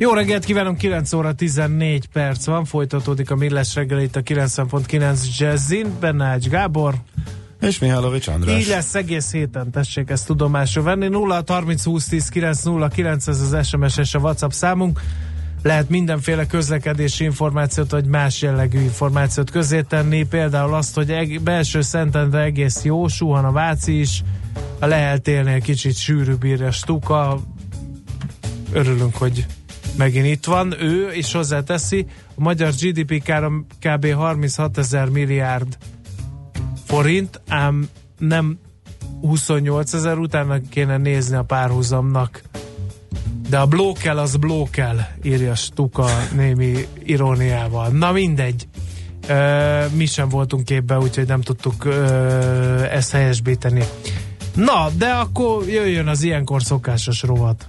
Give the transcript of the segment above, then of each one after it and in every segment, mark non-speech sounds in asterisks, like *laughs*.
Jó reggelt kívánunk, 9 óra 14 perc van, folytatódik a Millás reggel itt a 90.9 Jazzin, Benne Ács Gábor. És Mihálovics András. Így lesz egész héten, tessék ezt tudomásra venni. 0 30 20 10 9 0 9 ez az SMS és a WhatsApp számunk. Lehet mindenféle közlekedési információt, vagy más jellegű információt közé tenni, például azt, hogy eg- belső Szentendre egész jó, suhan a Váci is, a leheltélnél kicsit sűrűbb írja Stuka, örülünk, hogy megint itt van. Ő is hozzáteszi, a magyar GDP kb. 36 ezer milliárd forint, ám nem 28 ezer, utána kéne nézni a párhuzamnak. De a blókel az blókel, írja Stuka némi iróniával. Na mindegy. Ö, mi sem voltunk képbe, úgyhogy nem tudtuk ö, ezt helyesbíteni. Na, de akkor jöjjön az ilyenkor szokásos rovat.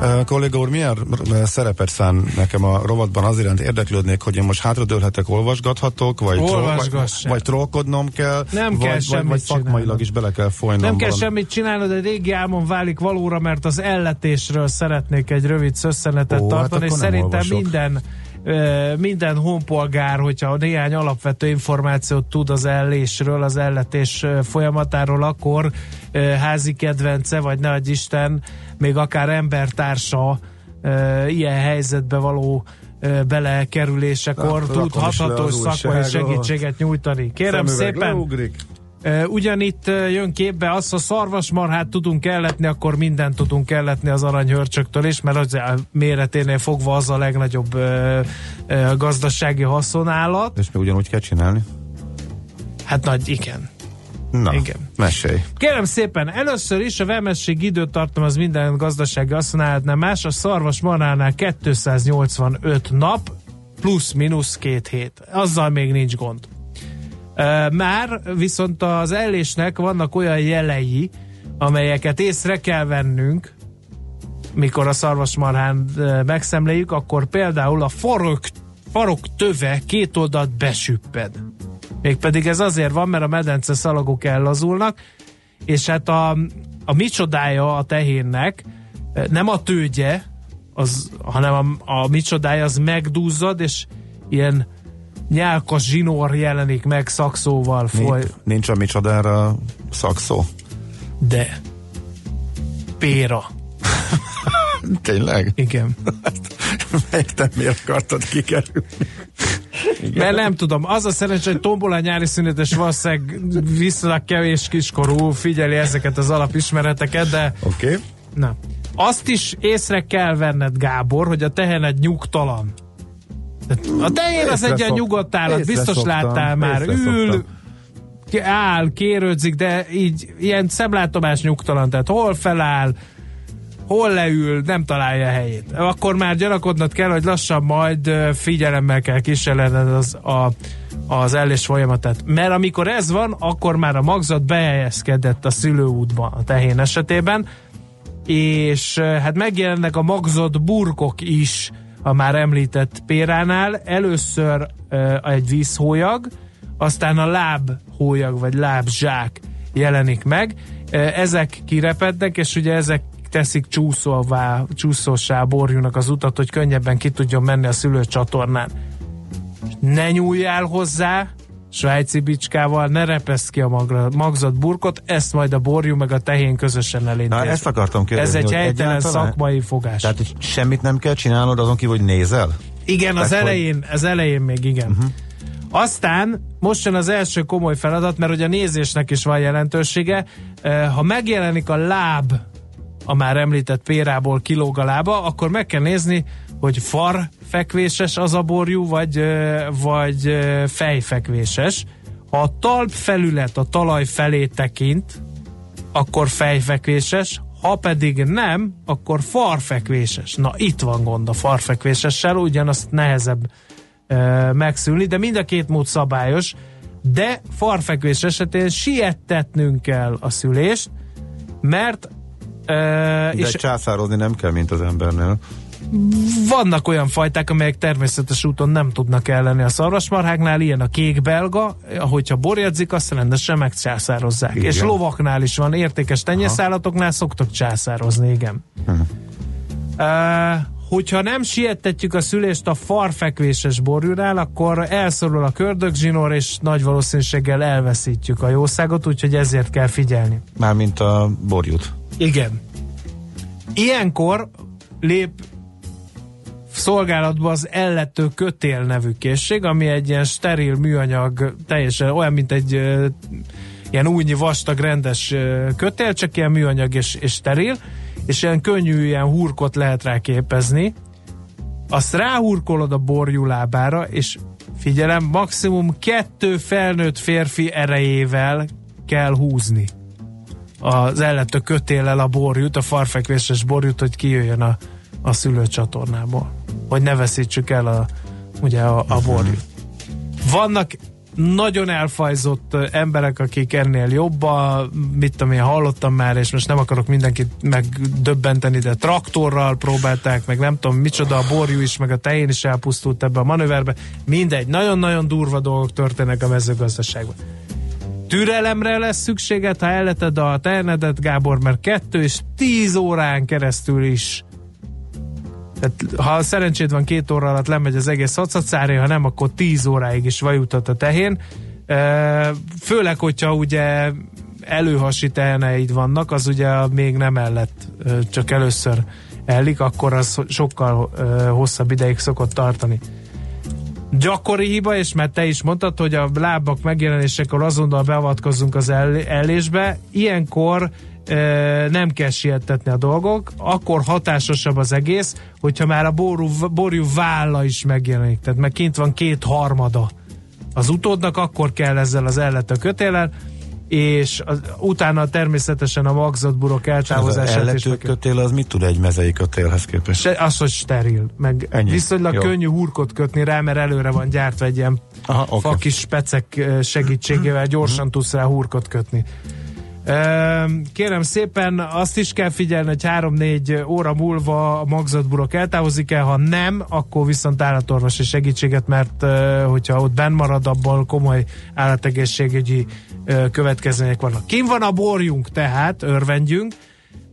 Uh, kolléga úr, milyen szerepet szán nekem a rovatban? Az iránt érdeklődnék, hogy én most hátradőlhetek, olvasgathatok, vagy, Olvasgass vagy, sem. vagy trollkodnom kell, Nem vagy, kell vagy, semmit vagy szakmailag csinálnod. is bele kell folynom. Nem kell valami- semmit csinálnod, egy régi álmom válik valóra, mert az elletésről szeretnék egy rövid szösszenetet Ó, hát tartani, és akkor nem szerintem olvasok. minden minden honpolgár, hogyha néhány alapvető információt tud az ellésről, az elletés folyamatáról, akkor házi kedvence, vagy ne Isten, még akár embertársa ilyen helyzetbe való belekerülésekor tud hatatos szakmai segítséget nyújtani. Kérem szépen, leugrik. Ugyanitt jön képbe az, ha szarvasmarhát tudunk elletni, akkor mindent tudunk elletni az aranyhörcsöktől is, mert az a méreténél fogva az a legnagyobb gazdasági haszonállat. És mi ugyanúgy kell csinálni? Hát nagy, igen. Na, Igen. mesélj. Kérem szépen, először is a vemesség időtartam az minden gazdasági haszonállatnál más, a szarvasmarhánál 285 nap, plusz-minusz két hét. Azzal még nincs gond. Már viszont az ellésnek vannak olyan jelei, amelyeket észre kell vennünk, mikor a szarvasmarhán megszemléljük, akkor például a farok, farok töve két oldalt besüpped. Mégpedig ez azért van, mert a medence szalagok ellazulnak, és hát a, a micsodája a tehénnek nem a tőgye, az, hanem a, a micsodája az megduzzad, és ilyen nyálkas zsinór jelenik meg szakszóval foly. Nincs, nincs a micsodára szakszó. De. Péra. *laughs* Tényleg? Igen. Értem, miért akartad kikerülni. Mert nem tudom, az a szerencsé, hogy tombol a nyári szünetes valószínűleg viszonylag kevés kiskorú figyeli ezeket az alapismereteket, de Oké. Okay. na. Azt is észre kell venned, Gábor, hogy a tehened nyugtalan. A tehén az egy ilyen nyugodt állat, biztos szoktam, láttál már, ül, szoktam. áll, kérődzik, de így ilyen szemlátomás nyugtalan, tehát hol feláll, hol leül, nem találja a helyét. Akkor már gyanakodnod kell, hogy lassan majd figyelemmel kell kísérlened az, a, az ellés folyamatát. Mert amikor ez van, akkor már a magzat behelyezkedett a szülőútban a tehén esetében, és hát megjelennek a magzat burkok is a már említett péránál. Először egy vízhólyag, aztán a lábhólyag vagy lábzsák jelenik meg. Ezek kirepednek, és ugye ezek teszik csúszóvá, csúszósá a borjúnak az utat, hogy könnyebben ki tudjon menni a szülőcsatornán. Ne nyúljál hozzá, svájci bicskával, ne repesz ki a magra, magzat burkot, ezt majd a borjú meg a tehén közösen Na, elintézi. ezt akartam Ez kérdezni. egy hogy helytelen egyáltalán- szakmai fogás. Tehát hogy semmit nem kell csinálnod azon kívül, hogy nézel? igen, az hogy- elején, az elején még igen. Uh-huh. Aztán most jön az első komoly feladat, mert ugye a nézésnek is van jelentősége. Ha megjelenik a láb a már említett pérából kilóg a lába, akkor meg kell nézni, hogy far fekvéses az a borjú, vagy, vagy fejfekvéses. Ha a talp felület a talaj felé tekint, akkor fejfekvéses, ha pedig nem, akkor farfekvéses. Na itt van gond a farfekvésessel, ugyanazt nehezebb e, megszülni, de mind a két mód szabályos, de farfekvés esetén siettetnünk kell a szülést, mert e, de és császározni nem kell, mint az embernél vannak olyan fajták, amelyek természetes úton nem tudnak elleni a szarvasmarháknál, ilyen a kék belga, ahogyha borjadzik, azt rendesen megcsászározzák. Igen. És lovaknál is van, értékes tenyészállatoknál szoktak császározni, igen. Uh-huh. Uh, hogyha nem sietetjük a szülést a farfekvéses borjúnál, akkor elszorul a kördögzsinór, és nagy valószínűséggel elveszítjük a jószágot, úgyhogy ezért kell figyelni. Mármint a borjút. Igen. Ilyenkor lép szolgálatban az ellető kötél nevű készség, ami egy ilyen steril műanyag, teljesen olyan, mint egy ilyen újnyi vastag rendes kötél, csak ilyen műanyag és, és steril, és ilyen könnyű ilyen hurkot lehet rá képezni. Azt ráhurkolod a borjulábára, és figyelem, maximum kettő felnőtt férfi erejével kell húzni az ellető kötéllel a borjút, a farfekvéses borjút, hogy kijöjjön a, a szülőcsatornából hogy ne veszítsük el a, ugye a, a borjút. Vannak nagyon elfajzott emberek, akik ennél jobban, mit tudom én, hallottam már, és most nem akarok mindenkit megdöbbenteni, de traktorral próbálták, meg nem tudom micsoda, a borjú is, meg a tején is elpusztult ebbe a manőverbe. Mindegy, nagyon-nagyon durva dolgok történnek a mezőgazdaságban. Türelemre lesz szükséged, ha elleted a ternedet, Gábor, mert kettő és tíz órán keresztül is tehát, ha szerencséd van két óra alatt lemegy az egész hacacári, ha nem, akkor tíz óráig is vajutat a tehén. Főleg, hogyha ugye előhasi teheneid vannak, az ugye még nem ellett, csak először ellik, akkor az sokkal hosszabb ideig szokott tartani. Gyakori hiba, és mert te is mondtad, hogy a lábak megjelenésekor azonnal beavatkozunk az ellésbe, ilyenkor nem kell sietetni a dolgok, akkor hatásosabb az egész, hogyha már a ború, borjú válla is megjelenik, tehát meg kint van két harmada az utódnak, akkor kell ezzel az ellető kötéllel, és az, utána természetesen a magzatburok eltávozását. Az ellető kötél az mit tud egy mezei kötélhez képest? Se, az, hogy steril, meg Ennyi. viszonylag Jó. könnyű hurkot kötni rá, mert előre van gyártva egy ilyen Aha, okay. fakis specek segítségével gyorsan tudsz rá hurkot kötni. Kérem szépen, azt is kell figyelni, hogy 3-4 óra múlva a magzatburok eltávozik el, ha nem, akkor viszont állatorvosi segítséget, mert hogyha ott benn marad, abból komoly állategészségügyi következmények vannak. Kim van a borjunk, tehát örvendjünk,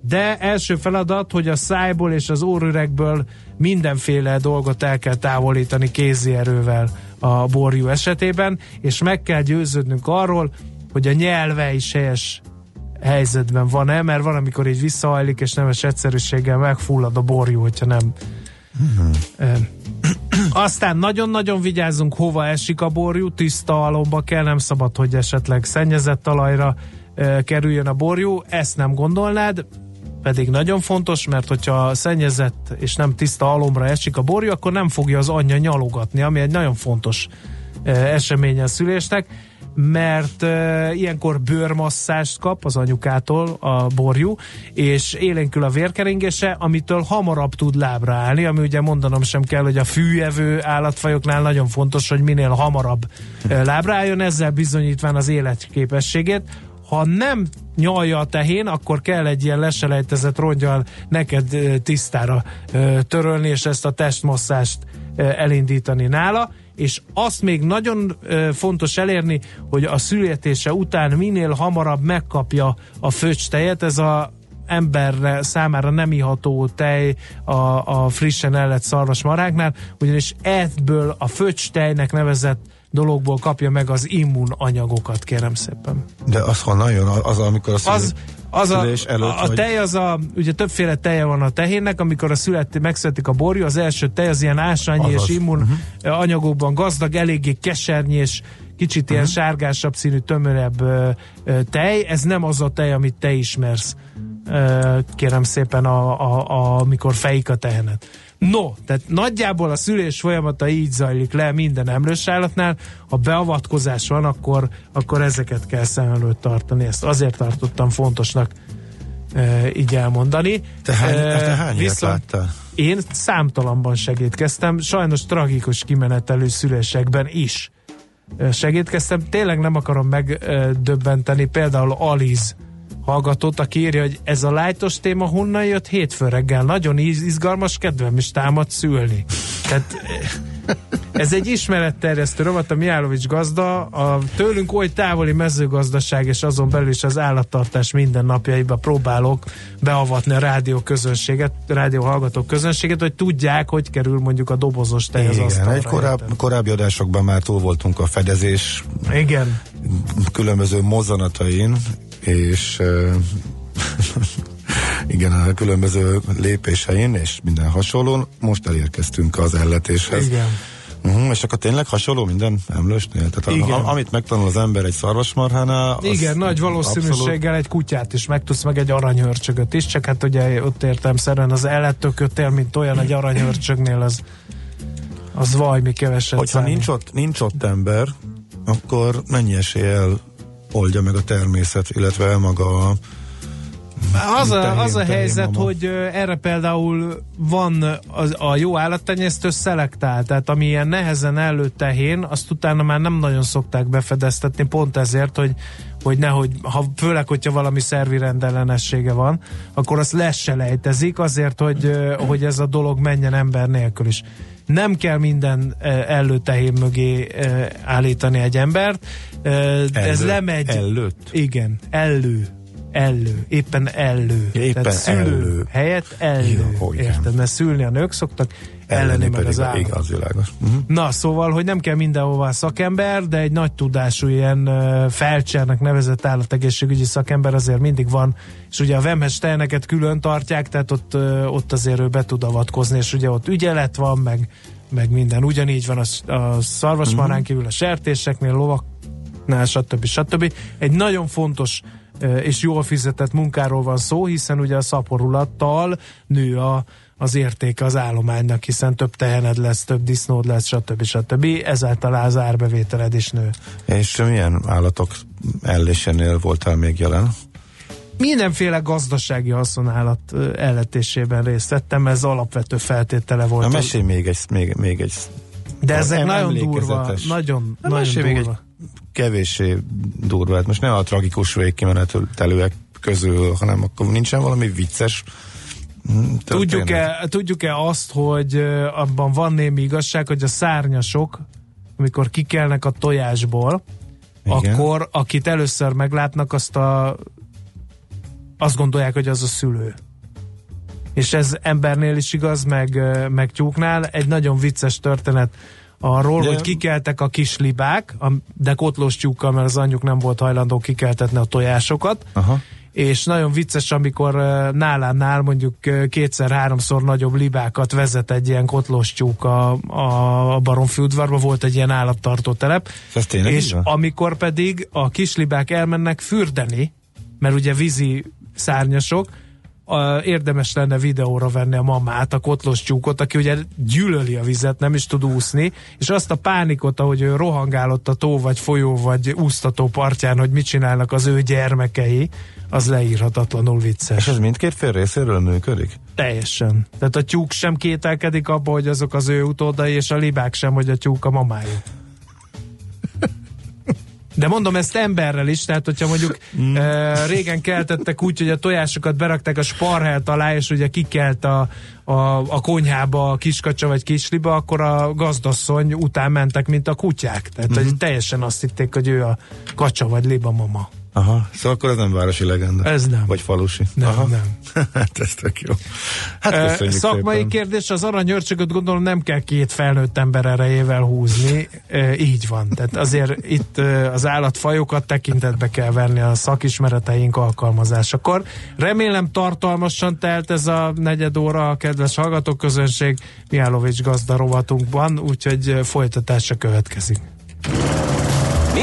de első feladat, hogy a szájból és az órüregből mindenféle dolgot el kell távolítani kézi erővel a borjú esetében, és meg kell győződnünk arról, hogy a nyelve is helyes helyzetben van-e, mert van, amikor így visszahajlik, és nemes egyszerűséggel megfullad a borjú, hogyha nem. Uh-huh. Aztán nagyon-nagyon vigyázzunk, hova esik a borjú, tiszta alomba kell, nem szabad, hogy esetleg szennyezett talajra e, kerüljön a borjú, ezt nem gondolnád, pedig nagyon fontos, mert hogyha szennyezett és nem tiszta alomra esik a borjú, akkor nem fogja az anyja nyalogatni, ami egy nagyon fontos e, esemény a szülésnek mert uh, ilyenkor bőrmasszást kap az anyukától a borjú, és élénkül a vérkeringése, amitől hamarabb tud lábra állni, ami ugye mondanom sem kell, hogy a fűevő állatfajoknál nagyon fontos, hogy minél hamarabb lábra álljon, ezzel bizonyítván az életképességét. Ha nem nyalja a tehén, akkor kell egy ilyen leselejtezett rongyal neked tisztára törölni, és ezt a testmasszást elindítani nála és azt még nagyon fontos elérni, hogy a születése után minél hamarabb megkapja a föcstejet, ez a emberre számára nem iható tej a, a frissen ellett szarvasmaráknál, ugyanis ebből a föcstejnek nevezett dologból kapja meg az immunanyagokat, kérem szépen. De az honnan jön? Az, amikor a Az, az a, előtt, a, a tej az a, ugye többféle teje van a tehénnek, amikor a születi, megszületik a borjú, az első tej az ilyen ásványi Azaz. és immun uh-huh. anyagokban gazdag, eléggé kesernyi és kicsit uh-huh. ilyen sárgásabb színű, tömörebb ö, ö, tej. Ez nem az a tej, amit te ismersz, kérem szépen, a, a, a, amikor fejik a tehenet. No, tehát nagyjából a szülés folyamata így zajlik le minden emlős állatnál. Ha beavatkozás van, akkor, akkor ezeket kell szem előtt tartani. Ezt azért tartottam fontosnak e, így elmondani. Te hány, E, te hány viszont láttál? Én számtalanban segítkeztem, sajnos tragikus kimenetelő szülésekben is segítkeztem. Tényleg nem akarom megdöbbenteni például Aliz hallgatót, aki írja, hogy ez a lájtos téma honnan jött hétfő reggel. Nagyon izgalmas, kedvem is támad szülni. Tehát eh, ez egy ismeretterjesztő rovat, a Mijálovics gazda, a tőlünk oly távoli mezőgazdaság és azon belül is az állattartás mindennapjaiba próbálok beavatni a rádió közönséget, rádió hallgató közönséget, hogy tudják, hogy kerül mondjuk a dobozos tej az asztalra. egy érted? korábbi adásokban már túl voltunk a fedezés Igen. különböző mozzanatain, és *laughs* igen, a különböző lépésein, és minden hasonlón. Most elérkeztünk az elletéshez. Igen. Uh-huh, és akkor tényleg hasonló minden emlősnél? Tehát Igen. a, amit megtanul az ember egy szarvasmarhánál... Igen, nagy valószínűséggel abszolút- egy kutyát is megtudsz, meg egy aranyhörcsögöt is, csak hát ugye ott értem szerűen az ellettökötél, mint olyan egy aranyhörcsögnél, az az valami keveset Hogyha számít. nincs ott, nincs ott ember, akkor mennyi eséllyel oldja meg a természet, illetve maga a Az a, az a helyzet, mama. hogy erre például van az, a jó állattenyésztő szelektál, tehát ami ilyen nehezen elő tehén, azt utána már nem nagyon szokták befedeztetni, pont ezért, hogy hogy nehogy, ha, főleg, hogyha valami szervi rendellenessége van, akkor azt lesselejtezik azért, hogy, hogy ez a dolog menjen ember nélkül is. Nem kell minden előtehén mögé állítani egy embert, ö, ez Elő- lemegy. előtt? Igen, elő. Elő, éppen elő. Ja, éppen Tehát szülő elő. helyett elő. Jó, igen. Érted? Mert szülni a nők szoktak, elleni meg az állat. igaz, világos. Uh-huh. Na, szóval, hogy nem kell mindenhová szakember, de egy nagy tudású ilyen uh, felcsernek nevezett állategészségügyi szakember azért mindig van, és ugye a vemhes tejeneket külön tartják, tehát ott, uh, ott azért ő be tud avatkozni, és ugye ott ügyelet van, meg, meg minden. Ugyanígy van a, a szarvasmarán Mhm. kívül a sertéseknél, lovaknál, stb. stb. Egy nagyon fontos uh, és jól fizetett munkáról van szó, hiszen ugye a szaporulattal nő a, az értéke az állománynak, hiszen több tehened lesz, több disznód lesz, stb. stb. Ezáltal az árbevételed is nő. És milyen állatok ellésénél voltál még jelen? Mindenféle gazdasági haszonállat elletésében részt vettem, ez alapvető feltétele volt. Na, mesélj még egy, még, még egy De ezek nagyon durva, nagyon, Na, nagyon mesélj még durva. egy kevéssé durva, hát most nem a tragikus végkimenetelőek közül, hanem akkor nincsen valami vicces hm? Tudjuk-e, tudjuk-e azt, hogy abban van némi igazság, hogy a szárnyasok, amikor kikelnek a tojásból, Igen. akkor akit először meglátnak, azt a azt gondolják, hogy az a szülő. És ez embernél is igaz, meg, meg tyúknál. Egy nagyon vicces történet arról, De- hogy kikeltek a kis libák, de kotlós tyúkkal, mert az anyjuk nem volt hajlandó kikeltetni a tojásokat, Aha. és nagyon vicces, amikor nálánál mondjuk kétszer-háromszor nagyobb libákat vezet egy ilyen kotlós tyúk a, a, a Baromfi udvarba, volt egy ilyen állattartó telep, és amikor pedig a kislibák elmennek fürdeni, mert ugye vízi szárnyasok, a, érdemes lenne videóra venni a mamát, a kotlós tyúkot, aki ugye gyűlöli a vizet, nem is tud úszni, és azt a pánikot, ahogy ő rohangálott a tó, vagy folyó, vagy úsztató partján, hogy mit csinálnak az ő gyermekei, az leírhatatlanul És vicces. ez mindkét fél részéről működik? Teljesen. Tehát a tyúk sem kételkedik abba, hogy azok az ő utódai, és a libák sem, hogy a tyúk a mamájuk. De mondom ezt emberrel is, tehát hogyha mondjuk mm. e, régen keltettek úgy, hogy a tojásokat berakták a sparhelt alá, és ugye kikelt a, a, a konyhába a kiskacsa vagy kisliba, akkor a gazdasszony után mentek, mint a kutyák. Tehát Mhm. mm. hogy teljesen azt hitték, hogy ő a kacsa vagy liba mama. Aha, szóval akkor ez nem városi legenda. Ez nem. Vagy falusi. Nem, Aha. nem. *laughs* hát ez tök jó. Hát köszönjük Szakmai szépen. kérdés, az aranyörcsögöt gondolom nem kell két felnőtt ember erejével húzni. Ö, Így van. Tehát azért itt az állatfajokat tekintetbe kell venni a szakismereteink alkalmazásakor. Remélem tartalmasan telt ez a negyed óra a kedves hallgatóközönség Mihálovics gazda rovatunkban, úgyhogy folytatása következik.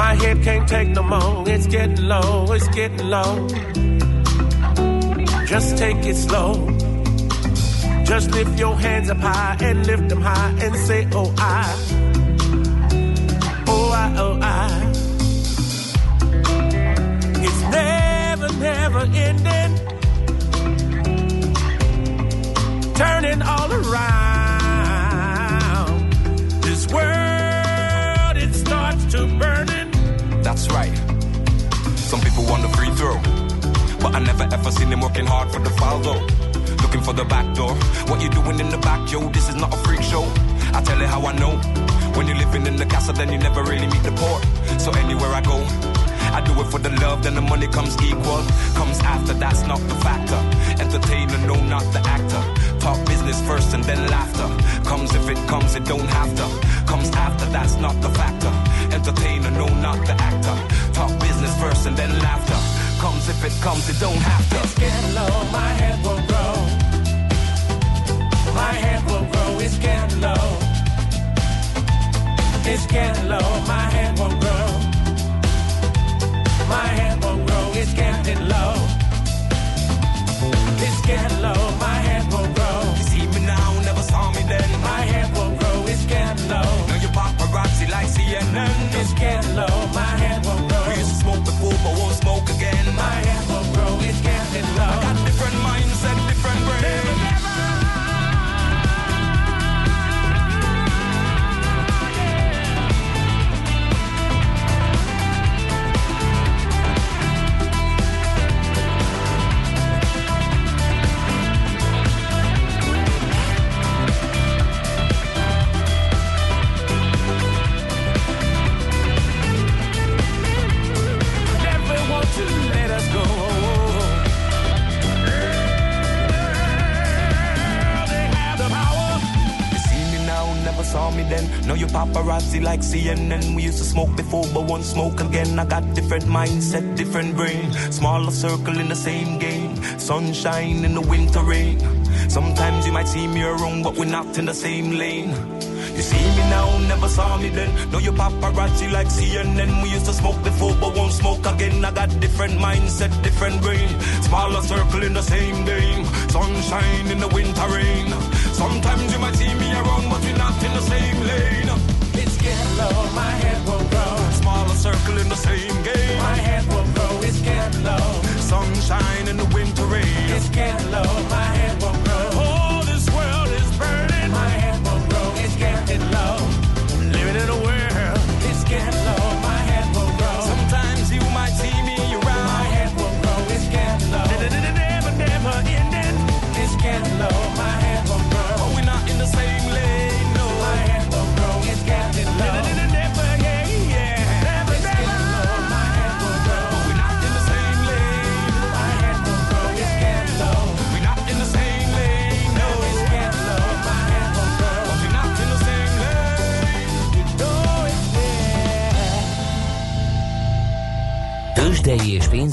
My head can't take no more. It's getting low. It's getting low. Just take it slow. Just lift your hands up high and lift them high and say, Oh, I. Oh, I, oh, I. It's never, never ending. Some people want the free throw. But I never ever seen them working hard for the foul though. Looking for the back door. What you doing in the back, yo? This is not a freak show. I tell you how I know. When you're living in the castle, then you never really meet the poor. So anywhere I go, I do it for the love, then the money comes equal. Comes after, that's not the factor. Entertainer, no, not the actor. Talk business first and then laughter. Comes if it comes, it don't have to. Comes after, that's not the factor. Entertainer, no, not the actor. Talk business first and then laughter. Comes if it comes, it don't have to. It's getting low, my head will grow. My head will grow, it's getting low. It's getting low, my head will grow. My head will grow, it's getting low. It's getting low, my head will grow. You see me now, never saw me then. My head will grow, it's getting low. Now you paparazzi like CNN. It's getting low, like CNN. We used to smoke before, but won't smoke again. I got different mindset, different brain. Smaller circle in the same game. Sunshine in the winter rain. Sometimes you might see me around, but we're not in the same lane. You see me now, never saw me then. Now you paparazzi like CNN. We used to smoke before, but won't smoke again. I got different mindset, different brain. Smaller circle in the same game. Sunshine in the winter rain. Sometimes you might see me around, but we're not in the same lane. My head will grow. Smaller circle in the same game. My head will grow, it's low. Sunshine in the winter rain. It's getting low, my head will grow.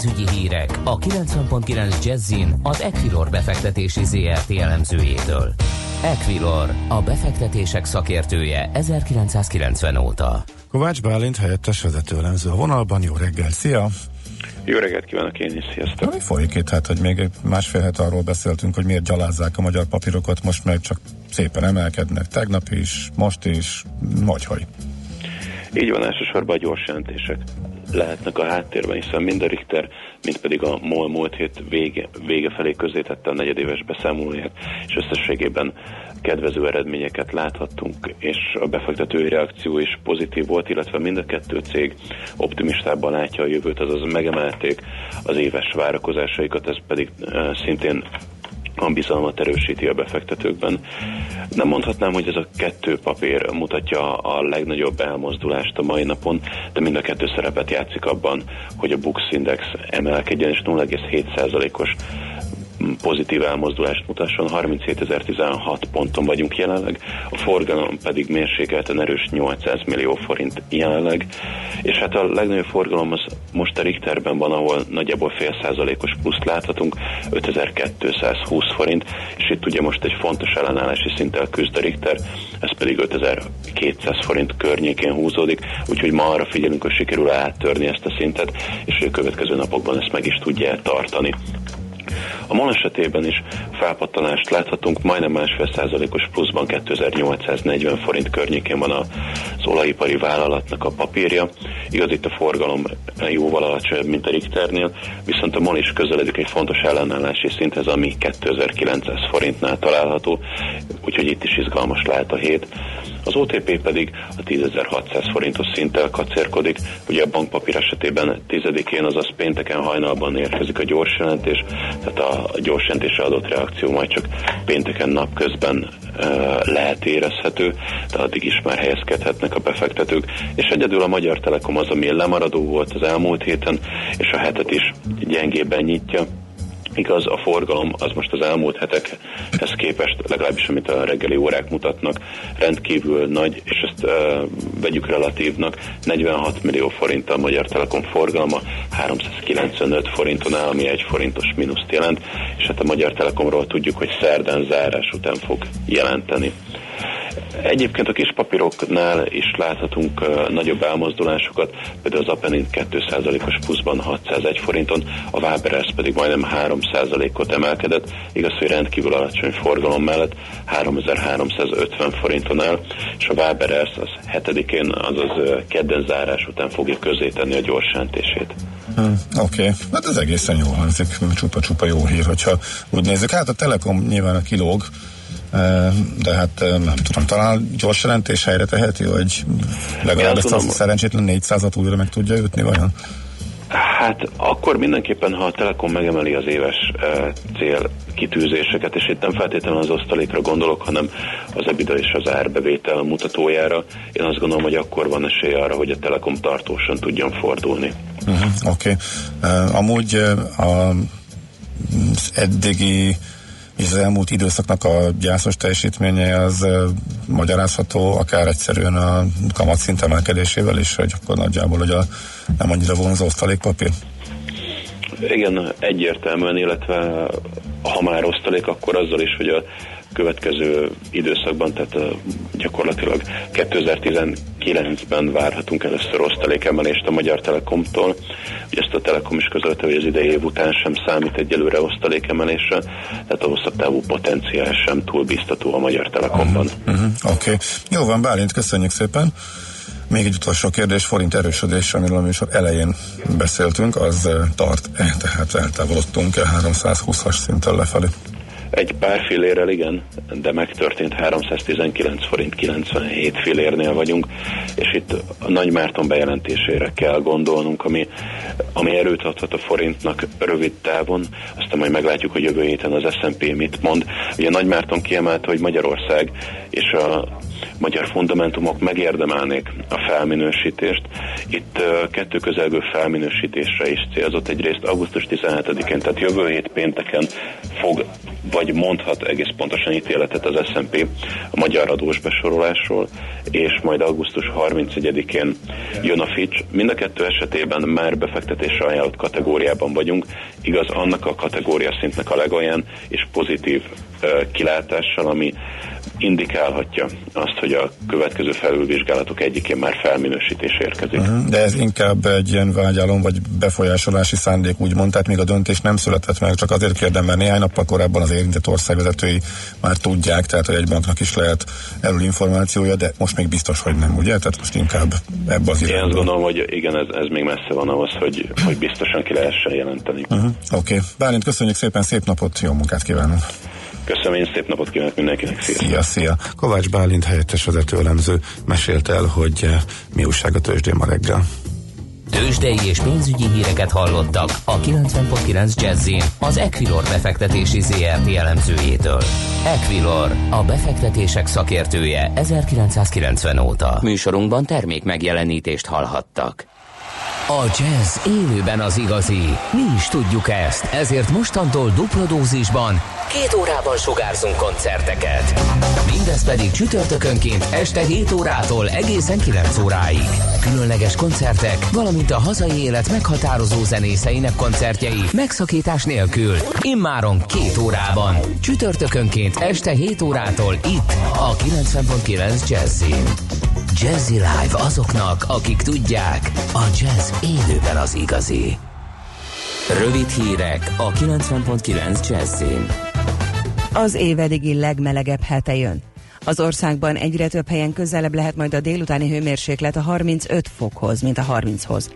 Pénzügyi hírek a 90.9 Jazzin az Equilor befektetési ZRT elemzőjétől. Equilor, a befektetések szakértője 1990 óta. Kovács Bálint helyettes vezetőlemző a vonalban. Jó reggel, szia! Jó reggelt kívánok én is, sziasztok! Mi folyik itt? Hát, hogy még másfél het arról beszéltünk, hogy miért gyalázzák a magyar papírokat, most meg csak szépen emelkednek. Tegnap is, most is, hogy. Így van, elsősorban a gyors jelentések lehetnek a háttérben, hiszen mind a Richter, mint pedig a MOL múlt hét vége, vége felé közé tette a negyedéves beszámolóját, és összességében kedvező eredményeket láthattunk, és a befektetői reakció is pozitív volt, illetve mind a kettő cég optimistában látja a jövőt, azaz megemelték az éves várakozásaikat, ez pedig uh, szintén a bizalmat erősíti a befektetőkben. Nem mondhatnám, hogy ez a kettő papír mutatja a legnagyobb elmozdulást a mai napon, de mind a kettő szerepet játszik abban, hogy a Bux Index emelkedjen, és 0,7%-os pozitív elmozdulást mutasson, 37.016 ponton vagyunk jelenleg, a forgalom pedig mérsékelten erős 800 millió forint jelenleg, és hát a legnagyobb forgalom az most a Richterben van, ahol nagyjából fél százalékos pluszt láthatunk, 5220 forint, és itt ugye most egy fontos ellenállási szinttel küzd a Richter, ez pedig 5200 forint környékén húzódik, úgyhogy ma arra figyelünk, hogy sikerül áttörni ezt a szintet, és hogy a következő napokban ezt meg is tudja tartani. A MOL esetében is felpattanást láthatunk, majdnem másfél százalékos pluszban 2840 forint környékén van az olajipari vállalatnak a papírja. Igaz, itt a forgalom jóval alacsonyabb, mint a Richternél, viszont a MOL is közeledik egy fontos ellenállási szinthez, ami 2900 forintnál található, úgyhogy itt is izgalmas lehet a hét. Az OTP pedig a 10.600 forintos szinttel kacérkodik. Ugye a bankpapír esetében 10-én, azaz pénteken hajnalban érkezik a gyors jelentés, tehát a gyors jelentésre adott reakció majd csak pénteken napközben lehet érezhető, de addig is már helyezkedhetnek a befektetők, és egyedül a Magyar Telekom az, ami lemaradó volt az elmúlt héten, és a hetet is gyengébben nyitja Igaz, a forgalom az most az elmúlt hetekhez képest, legalábbis amit a reggeli órák mutatnak, rendkívül nagy, és ezt uh, vegyük relatívnak, 46 millió forint a Magyar Telekom forgalma, 395 forinton áll, ami egy forintos mínuszt jelent, és hát a Magyar Telekomról tudjuk, hogy szerdán zárás után fog jelenteni. Egyébként a kis papíroknál is láthatunk nagyobb elmozdulásokat, például az Apenin 2%-os pluszban 601 forinton, a Waberers pedig majdnem 3%-ot emelkedett, igaz, hogy rendkívül alacsony forgalom mellett 3350 forinton áll, és a Waberers az 7-én, azaz kedden zárás után fogja tenni a gyorsentését. Hmm, Oké, okay. hát ez egészen jó hangzik, csupa-csupa jó hír, hogyha úgy nézzük. Hát a Telekom nyilván a kilóg, de hát nem tudom, talán gyors jelentés helyre teheti, hogy legalább ezt a szerencsétlen 400-at újra meg tudja ütni, vajon? Hát akkor mindenképpen, ha a Telekom megemeli az éves uh, cél kitűzéseket, és itt nem feltétlenül az osztalékra gondolok, hanem az EBITDA és az árbevétel mutatójára, én azt gondolom, hogy akkor van esély arra, hogy a Telekom tartósan tudjon fordulni. Uh-huh, Oké. Okay. Uh, amúgy uh, az eddigi és az elmúlt időszaknak a gyászos teljesítménye az magyarázható akár egyszerűen a kamatszint emelkedésével is, hogy akkor nagyjából hogy a, nem annyira vonzó osztalékpapír. Igen, egyértelműen, illetve ha már osztalék, akkor azzal is, hogy a következő időszakban, tehát gyakorlatilag 2019-ben várhatunk először osztalékemelést a Magyar Telekomtól. Ugye ezt a Telekom is közölte, hogy az idei év után sem számít egyelőre osztalékemelésre, tehát a hosszabb távú potenciál sem túl biztató a Magyar Telekomban. Uh-huh, Oké, okay. jó van, Bálint, köszönjük szépen. Még egy utolsó kérdés, forint erősödés, amiről a műsor elején beszéltünk, az tart-e, tehát eltávolodtunk-e 320-as szinten lefelé? Egy pár fillérrel igen, de megtörtént 319 forint 97 fillérnél vagyunk, és itt a Nagy Márton bejelentésére kell gondolnunk, ami, ami erőt adhat a forintnak rövid távon, aztán majd meglátjuk, hogy jövő héten az S&P mit mond. Ugye Nagy Márton kiemelte, hogy Magyarország és a magyar fundamentumok megérdemelnék a felminősítést. Itt kettő közelgő felminősítésre is célzott. Egyrészt augusztus 17-én, tehát jövő hét pénteken fog vagy mondhat egész pontosan ítéletet az S&P a magyar adós besorolásról, és majd augusztus 31-én jön a Fitch. Mind a kettő esetében már befektetésre ajánlott kategóriában vagyunk, igaz annak a kategória szintnek a legalján, és pozitív uh, kilátással, ami indikálhatja azt, hogy a következő felülvizsgálatok egyikén már felminősítés érkezik. Uh-huh. De ez inkább egy ilyen vágyalom vagy befolyásolási szándék, úgymond, tehát még a döntés nem született meg, csak azért kérdem, mert néhány nappal korábban az érintett országvezetői már tudják, tehát hogy egy banknak is lehet erről információja, de most még biztos, hogy nem, ugye? Tehát most inkább ebbe az irányba. Én azt gondolom, hogy igen, ez, ez még messze van ahhoz, hogy, hogy biztosan ki lehessen jelenteni. Uh-huh. Oké. Okay. Bálint, köszönjük szépen, szép napot, jó munkát kívánok! Köszönöm, én szép napot kívánok mindenkinek. Szia. szia, szia. Kovács Bálint helyettes vezetőelemző mesélt el, hogy eh, mi újság a tőzsdén ma reggel. Tőzsdei és pénzügyi híreket hallottak a 90.9 jazz az Equilor befektetési ZRT elemzőjétől. Equilor, a befektetések szakértője 1990 óta. Műsorunkban termék megjelenítést hallhattak. A jazz élőben az igazi. Mi is tudjuk ezt, ezért mostantól dupla dózisban két órában sugárzunk koncerteket. Mindez pedig csütörtökönként este 7 órától egészen 9 óráig. Különleges koncertek, valamint a hazai élet meghatározó zenészeinek koncertjei megszakítás nélkül. Immáron két órában. Csütörtökönként este 7 órától itt a 90.9 Jazzin. Jazzy Live azoknak, akik tudják, a jazz élőben az igazi. Rövid hírek a 90.9 Jazzin. Az évedigi legmelegebb hete jön. Az országban egyre több helyen közelebb lehet majd a délutáni hőmérséklet a 35 fokhoz, mint a 30-hoz.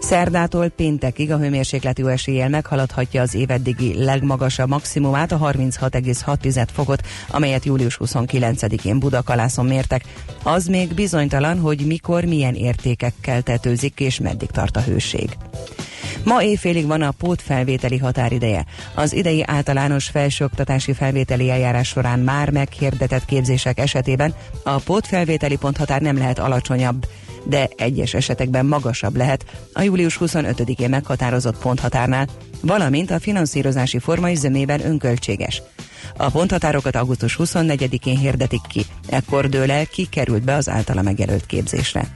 Szerdától péntekig a hőmérsékleti eséllyel meghaladhatja az éveddigi legmagasabb maximumát, a 36,6 fokot, amelyet július 29-én Budakalászon mértek. Az még bizonytalan, hogy mikor milyen értékekkel tetőzik és meddig tart a hőség. Ma éjfélig van a pótfelvételi határideje. Az idei általános felsőoktatási felvételi eljárás során már meghirdetett képzések esetében a pótfelvételi ponthatár nem lehet alacsonyabb, de egyes esetekben magasabb lehet a július 25-én meghatározott ponthatárnál, valamint a finanszírozási forma is zömében önköltséges. A ponthatárokat augusztus 24-én hirdetik ki, ekkor dől el, ki került be az általa megjelölt képzésre.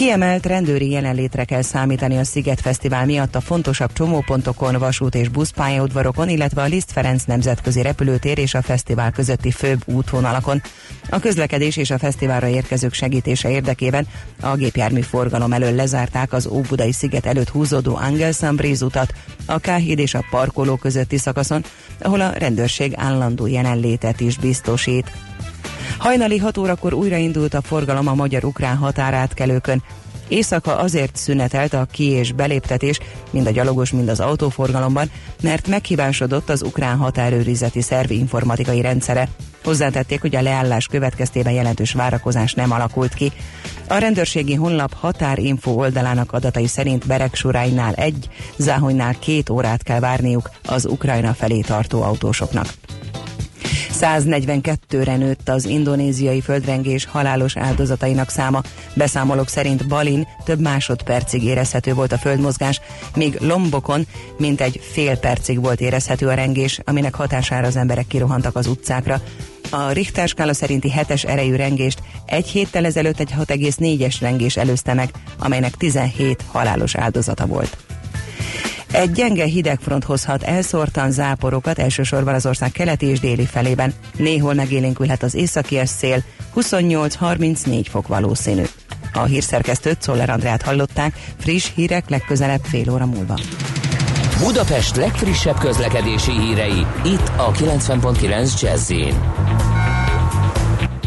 Kiemelt rendőri jelenlétre kell számítani a Sziget Fesztivál miatt a fontosabb csomópontokon, vasút és buszpályaudvarokon, illetve a Liszt Ferenc nemzetközi repülőtér és a fesztivál közötti főbb útvonalakon. A közlekedés és a fesztiválra érkezők segítése érdekében a gépjármű forgalom elől lezárták az Óbudai sziget előtt húzódó Angelszambréz utat, a Káhíd és a parkoló közötti szakaszon, ahol a rendőrség állandó jelenlétet is biztosít. Hajnali 6 órakor újraindult a forgalom a magyar-ukrán határátkelőkön. Éjszaka azért szünetelt a ki- és beléptetés, mind a gyalogos, mind az autóforgalomban, mert meghibásodott az ukrán határőrizeti szerv informatikai rendszere. Hozzátették, hogy a leállás következtében jelentős várakozás nem alakult ki. A rendőrségi honlap határinfo oldalának adatai szerint Beregsuráinál egy, Záhonynál két órát kell várniuk az Ukrajna felé tartó autósoknak. 142-re nőtt az indonéziai földrengés halálos áldozatainak száma. Beszámolók szerint Balin több másodpercig érezhető volt a földmozgás, míg Lombokon mintegy fél percig volt érezhető a rengés, aminek hatására az emberek kirohantak az utcákra. A Richter skála szerinti hetes erejű rengést egy héttel ezelőtt egy 6,4-es rengés előzte meg, amelynek 17 halálos áldozata volt. Egy gyenge hidegfront hozhat elszórtan záporokat, elsősorban az ország keleti és déli felében. Néhol megélénkülhet az északi szél, 28-34 fok valószínű. A hírszerkesztőt Szoller Andrát hallották, friss hírek legközelebb fél óra múlva. Budapest legfrissebb közlekedési hírei, itt a 90.9 jazz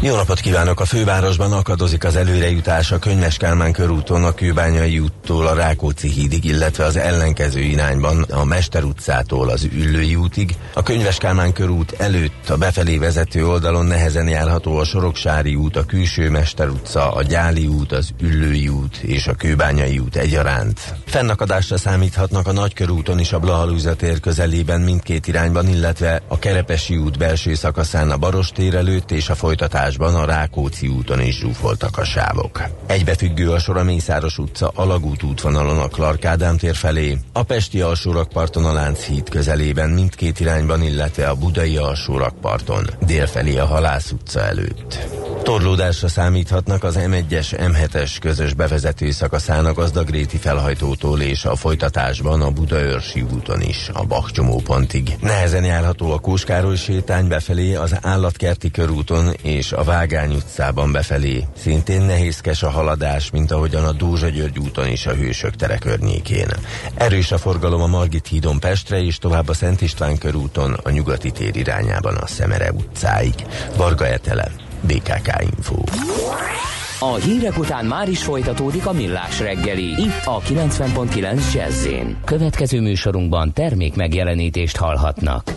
jó napot kívánok! A fővárosban akadozik az előrejutás a Könyves Kálmán körúton, a Kőbányai úttól a Rákóczi hídig, illetve az ellenkező irányban a Mester utcától az Üllői útig. A Könyves Kálmán körút előtt a befelé vezető oldalon nehezen járható a Soroksári út, a Külső Mester utca, a Gyáli út, az Üllői út és a Kőbányai út egyaránt. Fennakadásra számíthatnak a Nagykörúton is a Blahalúza tér közelében mindkét irányban, illetve a Kerepesi út belső szakaszán a Barostér előtt és a folytatás folytatásban a Rákóczi úton is zsúfoltak a sávok. Egybefüggő a sor a Mészáros utca alagút útvonalon a Clark Ádám tér felé, a Pesti alsórakparton a Lánchíd közelében mindkét irányban, illetve a Budai alsórakparton délfelé a Halász utca előtt. Torlódásra számíthatnak az M1-es, M7-es közös bevezető szakaszán a Gazdagréti felhajtótól és a folytatásban a Budaörsi úton is, a Bach csomópontig. Nehezen járható a Kóskároly sétány befelé, az Állatkerti körúton és a Vágány utcában befelé. Szintén nehézkes a haladás, mint ahogyan a Dózsa György úton is a Hősök tere környékén. Erős a forgalom a Margit hídon Pestre és tovább a Szent István körúton a nyugati tér irányában a Szemere utcáig. Varga Etele, BKK Info. A hírek után már is folytatódik a millás reggeli. Itt a 90.9 jazz Következő műsorunkban termék megjelenítést hallhatnak.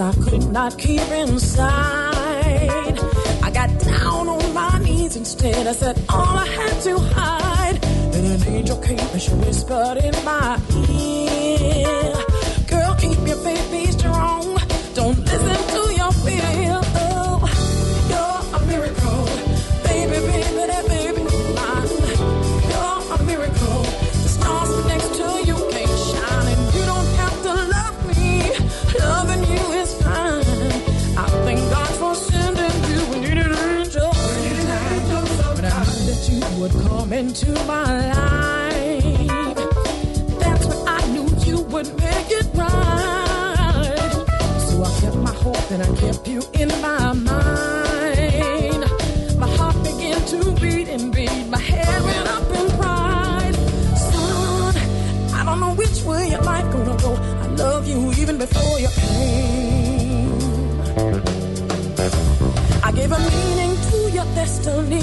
I could not keep inside. I got down on my knees instead. I said all I had to hide. And an angel came and she whispered in my ear. Girl, keep your faith, into my life. That's when I knew you would make it right. So I kept my hope and I kept you in my mind. My heart began to beat and beat. My head went up in pride. Son, I don't know which way your life gonna go. I love you even before you came. I gave a meaning to your destiny,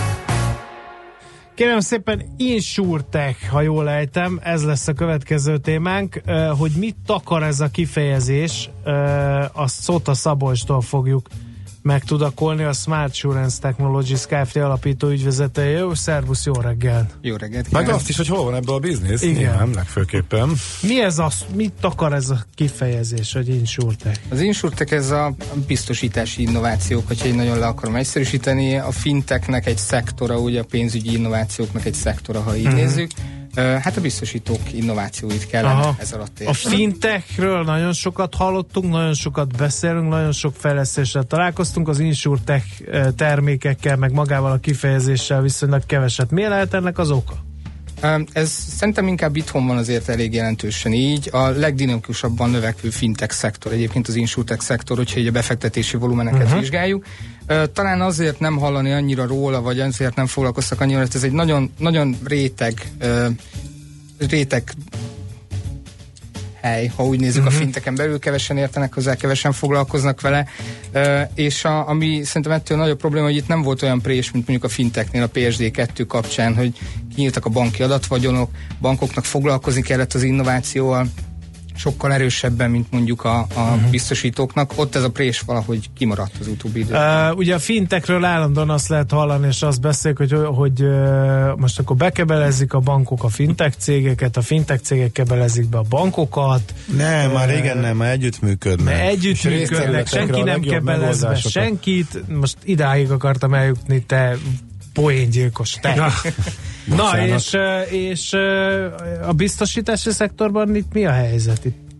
Kérem szépen, Insurtech, ha jól ejtem, ez lesz a következő témánk, hogy mit takar ez a kifejezés, azt Szóta Szabolcstól fogjuk megtudakolni, a Smart Insurance Technologies Kft. alapító ügyvezetője. Jó, szervusz, jó reggel! Jó reggelt! Meg kívánok. azt is, hogy hol van ebből a biznisz. Igen. Nyilván, legfőképpen. Mi ez az, mit takar ez a kifejezés, hogy Insurtech? Az Insurtech ez a biztosítási innovációk, hogyha én nagyon le akarom egyszerűsíteni, a fintechnek egy szektora, ugye a pénzügyi innovációknak egy szektora, ha így Mhm. uh-huh. nézzük. Hát a biztosítók innovációit kellene Aha. ez alatt A érteni. fintechről nagyon sokat hallottunk, nagyon sokat beszélünk, nagyon sok fejlesztéssel találkoztunk, az insurtech termékekkel, meg magával a kifejezéssel viszonylag keveset. Mi lehet ennek az oka? Ez szerintem inkább itthon van azért elég jelentősen így. A legdinamikusabban növekvő fintech szektor, egyébként az insurtech szektor, hogyha így a befektetési volumeneket uh-huh. vizsgáljuk. Talán azért nem hallani annyira róla, vagy azért nem foglalkoztak annyira, mert ez egy nagyon, nagyon réteg, réteg hely, ha úgy nézzük uh-huh. a finteken belül, kevesen értenek hozzá, kevesen foglalkoznak vele, uh, és a, ami szerintem ettől nagyobb probléma, hogy itt nem volt olyan prés, mint mondjuk a finteknél a PSD2 kapcsán, hogy kinyíltak a banki adatvagyonok, bankoknak foglalkozni kellett az innovációval, sokkal erősebben, mint mondjuk a, a uh-huh. biztosítóknak. Ott ez a prés valahogy kimaradt az utóbbi időben. Uh, ugye a fintekről állandóan azt lehet hallani, és azt beszélik, hogy, hogy uh, most akkor bekebelezik a bankok a fintek cégeket, a fintek cégek kebelezik be a bankokat. Nem, már régen nem, már együttműködnek. És együttműködnek, senki nem kebelez be senkit. Most idáig akartam eljutni, te poéngyilkos, te. *laughs* Na, Bocsánat. és, ö, és ö, a biztosítási szektorban itt mi a helyzet? Itt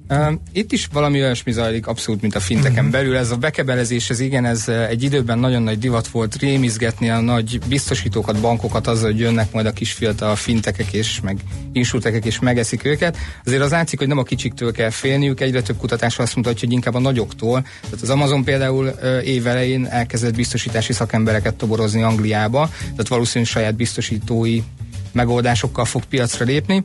itt is valami olyasmi zajlik abszolút, mint a finteken Mhm. belül. Ez a bekebelezés, ez igen, ez egy időben nagyon nagy divat volt rémizgetni a nagy biztosítókat, bankokat azzal, hogy jönnek majd a kis fiatal fintekek és meg insurtekek és megeszik őket. Azért az látszik, hogy nem a kicsiktől kell félniük, egyre több kutatás azt mutatja, hogy inkább a nagyoktól. Tehát az Amazon például évelején elkezdett biztosítási szakembereket toborozni Angliába, tehát valószínűleg saját biztosítói megoldásokkal fog piacra lépni.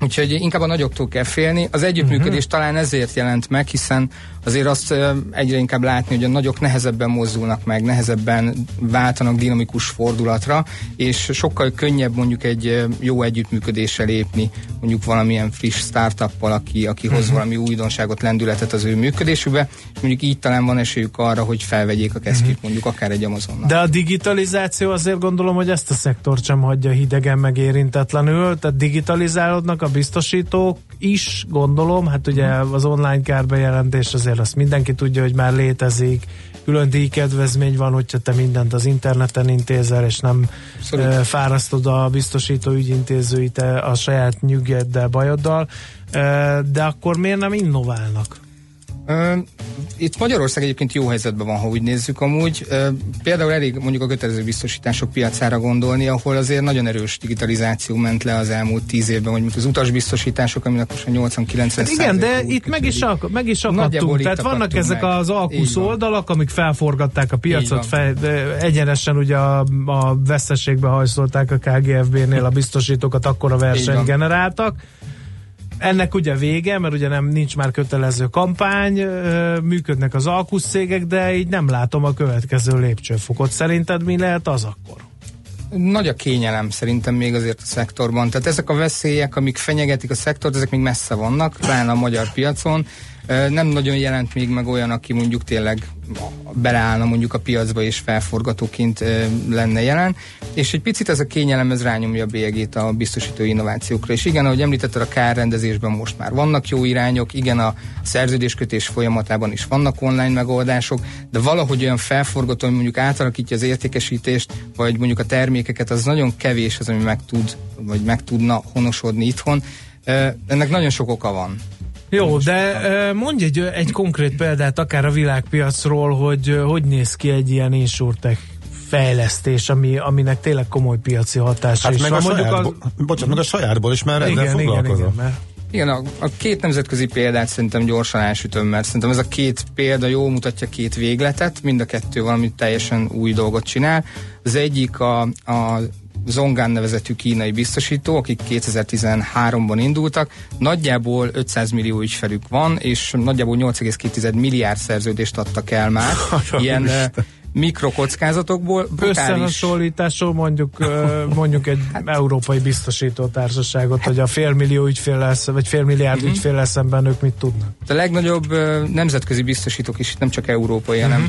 Úgyhogy inkább a nagyoktól kell félni. Az együttműködés uh-huh. talán ezért jelent meg, hiszen azért azt egyre inkább látni, hogy a nagyok nehezebben mozdulnak meg, nehezebben váltanak dinamikus fordulatra, és sokkal könnyebb mondjuk egy jó együttműködéssel lépni, mondjuk valamilyen friss startuppal, aki, aki hoz Mhm. valami újdonságot, lendületet az ő működésükbe, és mondjuk így talán van esélyük arra, hogy felvegyék a kesztyűt mondjuk akár egy Amazonnal. De a digitalizáció azért gondolom, hogy ezt a szektort sem hagyja hidegen meg érintetlenül, tehát digitalizálódnak a biztosítók is, gondolom, hát ugye az online kárbejelentés azért azt mindenki tudja, hogy már létezik, külön díjkedvezmény van, hogyha te mindent az interneten intézel, és nem e, fárasztod a biztosító ügyintézőit a saját nyüggyeddel, bajoddal, de akkor miért nem innoválnak? Itt Magyarország egyébként jó helyzetben van, ha úgy nézzük amúgy. Például elég mondjuk a kötelező biztosítások piacára gondolni, ahol azért nagyon erős digitalizáció ment le az elmúlt tíz évben, hogy az utasbiztosítások, aminek most a 80-90 Hát igen, de itt meg is, ak- meg is akadtunk. Tehát vannak ezek meg. az alkusz oldalak, amik felforgatták a piacot, fej, egyenesen ugye a, a veszteségbe hajszolták a KGFB-nél a biztosítókat, akkor a versenyt generáltak. Ennek ugye vége, mert ugye nem nincs már kötelező kampány, működnek az alkusz cégek, de így nem látom a következő lépcsőfokot. Szerinted mi lehet az akkor? Nagy a kényelem szerintem még azért a szektorban. Tehát ezek a veszélyek, amik fenyegetik a szektort, ezek még messze vannak, pláne a magyar piacon. Nem nagyon jelent még meg olyan, aki mondjuk tényleg beleállna mondjuk a piacba és felforgatóként lenne jelen. És egy picit ez a kényelem, ez rányomja a bélyegét a biztosító innovációkra. És igen, ahogy említetted, a kárrendezésben most már vannak jó irányok, igen, a szerződéskötés folyamatában is vannak online megoldások, de valahogy olyan felforgató, hogy mondjuk átalakítja az értékesítést, vagy mondjuk a termékeket, az nagyon kevés az, ami meg tud, vagy meg tudna honosodni itthon. Ennek nagyon sok oka van. Jó, de mondj egy, egy konkrét példát akár a világpiacról, hogy hogy néz ki egy ilyen insurtech fejlesztés, ami, aminek tényleg komoly piaci hatása Hát is meg van. a, Mondjuk saját, az... bocsánat, meg a sajátból is már ezzel igen, igen, foglalkozom. igen, mert Igen, a, a két nemzetközi példát szerintem gyorsan elsütöm, mert szerintem ez a két példa jól mutatja két végletet, mind a kettő valami teljesen új dolgot csinál. Az egyik a, a Zongán nevezetű kínai biztosító, akik 2013-ban indultak. Nagyjából 500 millió ügyfelük van, és nagyjából 8,2 milliárd szerződést adtak el már. *laughs* Ilyen eh, mikrokockázatokból. Összehasonlításról mondjuk, mondjuk egy európai biztosító társaságot, hogy a félmillió ügyfél lesz, vagy félmilliárd Mhm. ügyfél szemben ők mit tudnak. A legnagyobb nemzetközi biztosítók is, nem csak európai, hanem